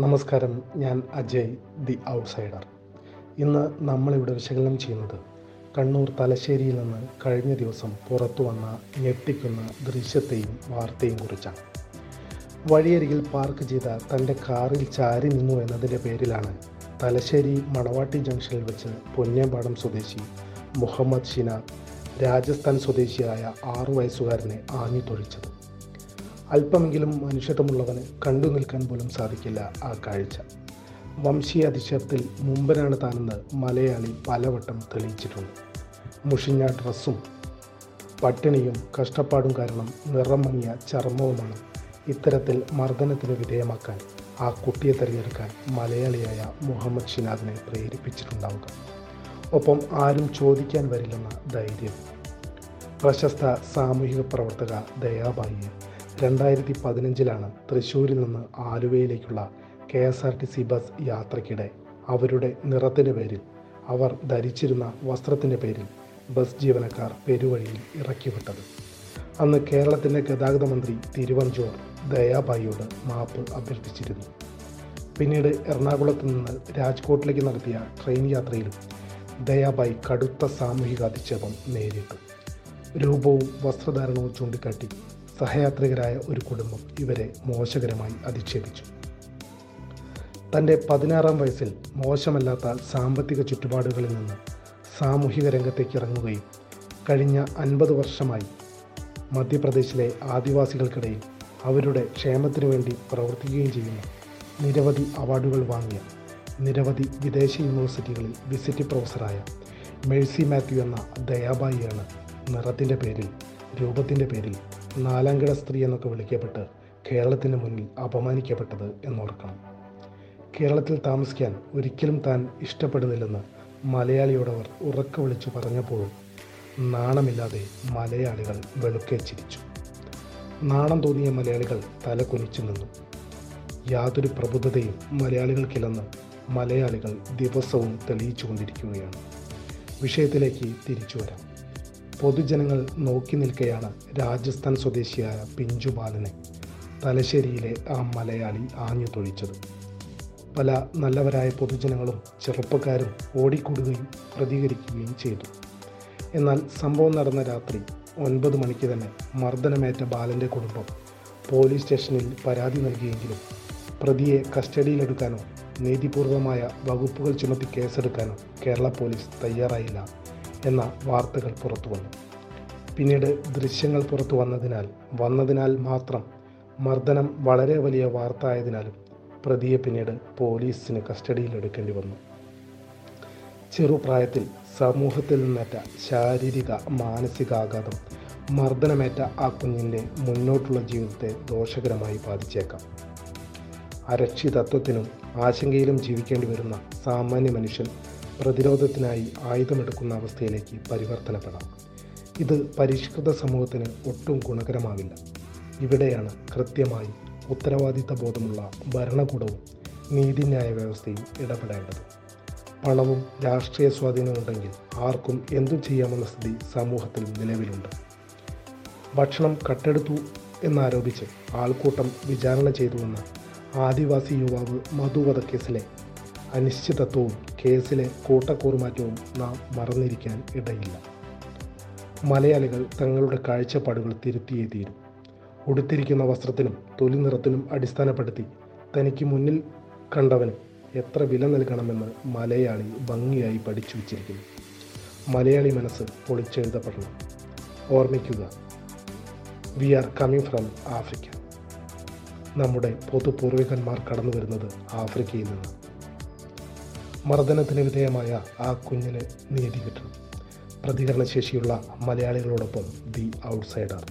നമസ്കാരം ഞാൻ Ajay the outsider. ഇന്ന് നമ്മളിവിടെ വിശകലനം ചെയ്യുന്നത് കണ്ണൂർ തലശ്ശേരിയിൽ നിന്ന് കഴിഞ്ഞ ദിവസം പുറത്തു വന്ന ഞെട്ടിക്കുന്ന ദൃശ്യത്തെയും വാർത്തയും കുറിച്ചാണ്. വഴിയരികിൽ പാർക്ക് ചെയ്ത തന്റെ കാറിൽ ചാരി നിന്നു എന്നതിന്റെ പേരിലാണ് തലശ്ശേരി മണവാട്ടി ജംഗ്ഷനിൽ വെച്ച് പൊന്നേമ്പാടം സ്വദേശി മുഹമ്മദ് ഷിന രാജസ്ഥാൻ സ്വദേശിയായ ആറു വയസ്സുകാരനെ ആഞ്ഞു തൊഴിച്ചത്. അല്പമെങ്കിലും മനുഷ്യത്വമുള്ളവന് കണ്ടു നിൽക്കാൻ പോലും സാധിക്കില്ല ആ കാഴ്ച. വംശീയ അതിശയത്തിൽ മുമ്പനാണ് താനെന്ന് മലയാളി പലവട്ടം തെളിയിച്ചിട്ടുണ്ട്. മുഷിഞ്ഞ ഡ്രസ്സും പട്ടിണിയും കഷ്ടപ്പാടും കാരണം നിറം മങ്ങിയ ചർമ്മവുമാണ് ഇത്തരത്തിൽ മർദ്ദനത്തിന് വിധേയമാക്കാൻ ആ കുട്ടിയെ തിരഞ്ഞെടുക്കാൻ മലയാളിയായ മുഹമ്മദ് ഷിനാദിനെ പ്രേരിപ്പിച്ചിട്ടുണ്ടാവുക. ഒപ്പം ആരും ചോദിക്കാൻ വരില്ലെന്ന ധൈര്യം. പ്രശസ്ത സാമൂഹിക പ്രവർത്തക ദയാബായിയെ രണ്ടായിരത്തി പതിനഞ്ചിലാണ് തൃശ്ശൂരിൽ നിന്ന് ആലുവയിലേക്കുള്ള K S R T C bus യാത്രയ്ക്കിടെ അവരുടെ നിറത്തിന്റെ പേരിൽ അവർ ധരിച്ചിരുന്ന വസ്ത്രത്തിന്റെ പേരിൽ ബസ് ജീവനക്കാർ പെരുവഴിയിൽ ഇറക്കിവിട്ടത്. അന്ന് കേരളത്തിന്റെ ഗതാഗത മന്ത്രി തിരുവഞ്ചൂർ ദയാബായിയോട് മാപ്പ് അഭ്യർത്ഥിച്ചിരുന്നു. പിന്നീട് എറണാകുളത്ത് നിന്ന് രാജ്കോട്ടിലേക്ക് നടത്തിയ ട്രെയിൻ യാത്രയിലും ദയാബായി കടുത്ത സാമൂഹിക അധിക്ഷേപം നേരിട്ടു. രൂപവും വസ്ത്രധാരണവും ചൂണ്ടിക്കാട്ടി സഹയാത്രികരായ ഒരു കുടുംബം ഇവരെ മോശകരമായി അധിക്ഷേപിച്ചു. തന്റെ പതിനാറാം വയസ്സിൽ മോശമല്ലാത്ത സാമ്പത്തിക ചുറ്റുപാടുകളിൽ നിന്ന് സാമൂഹിക രംഗത്തേക്ക് ഇറങ്ങുകയും കഴിഞ്ഞ അൻപത് വർഷമായി മധ്യപ്രദേശിലെ ആദിവാസികൾക്കിടയിൽ അവരുടെ ക്ഷേമത്തിനു വേണ്ടി പ്രവർത്തിക്കുകയും ചെയ്യുന്ന നിരവധി അവാർഡുകൾ വാങ്ങിയ നിരവധി വിദേശ യൂണിവേഴ്സിറ്റികളിൽ വിസിറ്റ് പ്രൊഫസറായ മേഴ്സി മാത്യു എന്ന ദയാബായിയാണ് നിറത്തിന്റെ പേരിൽ രൂപത്തിന്റെ പേരിൽ നാലാംകിട സ്ത്രീ എന്നൊക്കെ വിളിക്കപ്പെട്ട് കേരളത്തിന് മുന്നിൽ അപമാനിക്കപ്പെട്ടത് എന്നോർക്കണം കേരളത്തിൽ താമസിക്കാൻ ഒരിക്കലും താൻ ഇഷ്ടപ്പെടുന്നില്ലെന്ന് മലയാളിയോടവർ ഉറക്ക വിളിച്ചു പറഞ്ഞപ്പോഴും നാണമില്ലാതെ മലയാളികൾ വെളുക്കെ ചിരിച്ചു. നാണം തോന്നിയ മലയാളികൾ തല കുനിച്ചു നിന്നു. യാതൊരു പ്രബുദ്ധതയും മലയാളികൾക്കില്ലെന്ന് മലയാളികൾ ദിവസവും തെളിയിച്ചു കൊണ്ടിരിക്കുകയാണ് വിഷയത്തിലേക്ക് തിരിച്ചു വരാം. പൊതുജനങ്ങൾ നോക്കി നിൽക്കെയാണ് രാജസ്ഥാൻ സ്വദേശിയായ പിഞ്ചു ബാലനെ തലശ്ശേരിയിലെ ആ മലയാളി ആഞ്ഞു തൊഴിച്ചത് പല നല്ലവരായ പൊതുജനങ്ങളും ചെറുപ്പക്കാരും ഓടിക്കൂടുകയും പ്രതികരിക്കുകയും ചെയ്തു. എന്നാൽ സംഭവം നടന്ന രാത്രി ഒൻപത് മണിക്ക് തന്നെ മർദ്ദനമേറ്റ ബാലന്റെ കുടുംബം പോലീസ് സ്റ്റേഷനിൽ പരാതി നൽകിയെങ്കിലും പ്രതിയെ കസ്റ്റഡിയിലെടുക്കാനോ നീതിപൂർവമായ വകുപ്പുകൾ ചുമത്തി കേസെടുക്കാനോ കേരള പോലീസ് തയ്യാറായില്ല. എന്ന വാർത്തകൾ പുറത്തു വന്നു. പിന്നീട് ദൃശ്യങ്ങൾ പുറത്തു വന്നതിനാൽ വന്നതിനാൽ മാത്രം മർദ്ദനം വളരെ വലിയ വാർത്ത ആയതിനാലും പ്രതിയെ പിന്നീട് പോലീസിന് കസ്റ്റഡിയിൽ എടുക്കേണ്ടി വന്നു. ചെറുപ്രായത്തിൽ സമൂഹത്തിൽ നിന്നേറ്റ ശാരീരിക മാനസികാഘാതം മർദ്ദനമേറ്റ ആ കുഞ്ഞിന്റെ മുന്നോട്ടുള്ള ജീവിതത്തെ ദോഷകരമായി ബാധിച്ചേക്കാം. അരക്ഷിതത്വത്തിനും ആശങ്കയിലും ജീവിക്കേണ്ടി വരുന്ന സാമാന്യ മനുഷ്യൻ പ്രതിരോധത്തിനായി ആയുധമെടുക്കുന്ന അവസ്ഥയിലേക്ക് പരിവർത്തനപ്പെടാം. ഇത് പരിഷ്കൃത സമൂഹത്തിന് ഒട്ടും ഗുണകരമാവില്ല. ഇവിടെയാണ് കൃത്യമായി ഉത്തരവാദിത്ത ബോധമുള്ള ഭരണകൂടവും നീതിന്യായ വ്യവസ്ഥയും ഇടപെടേണ്ടത്. പണവും രാഷ്ട്രീയ സ്വാധീനവും ഉണ്ടെങ്കിൽ ആർക്കും എന്തും ചെയ്യാമെന്ന സ്ഥിതി സമൂഹത്തിൽ നിലവിലുണ്ട്. ഭക്ഷണം കട്ടെടുത്തു എന്നാരോപിച്ച് ആൾക്കൂട്ടം വിചാരണ ചെയ്തുവെന്ന ആദിവാസി യുവാവ് മധു വധക്കേസിലെ അനിശ്ചിതത്വവും കേസിലെ കൂട്ടക്കൂറുമാറ്റവും നാം മറന്നിരിക്കാൻ ഇടയില്ല. മലയാളികൾ തങ്ങളുടെ കാഴ്ചപ്പാടുകൾ തിരുത്തിയേ തീരും. ഉടുത്തിരിക്കുന്ന വസ്ത്രത്തിനും തൊലി നിറത്തിനും അടിസ്ഥാനപ്പെടുത്തി തനിക്ക് മുന്നിൽ കണ്ടവന് എത്ര വില നൽകണമെന്ന് മലയാളി ഭംഗിയായി പഠിച്ചു വച്ചിരിക്കുന്നു. മലയാളി മനസ്സ് പൊളിച്ചെഴുതപ്പെടണം ഓർമ്മിക്കുക we are coming from Africa. നമ്മുടെ പൊതുപൂർവികന്മാർ കടന്നു വരുന്നത് ആഫ്രിക്കയിൽ നിന്ന്. മർദ്ദനത്തിന് വിധേയമായ ആ കുഞ്ഞിന് നീതി കിട്ടണം പ്രതികരണശേഷിയുള്ള മലയാളികളോടൊപ്പം ദി ഔട്ട്സൈഡർ.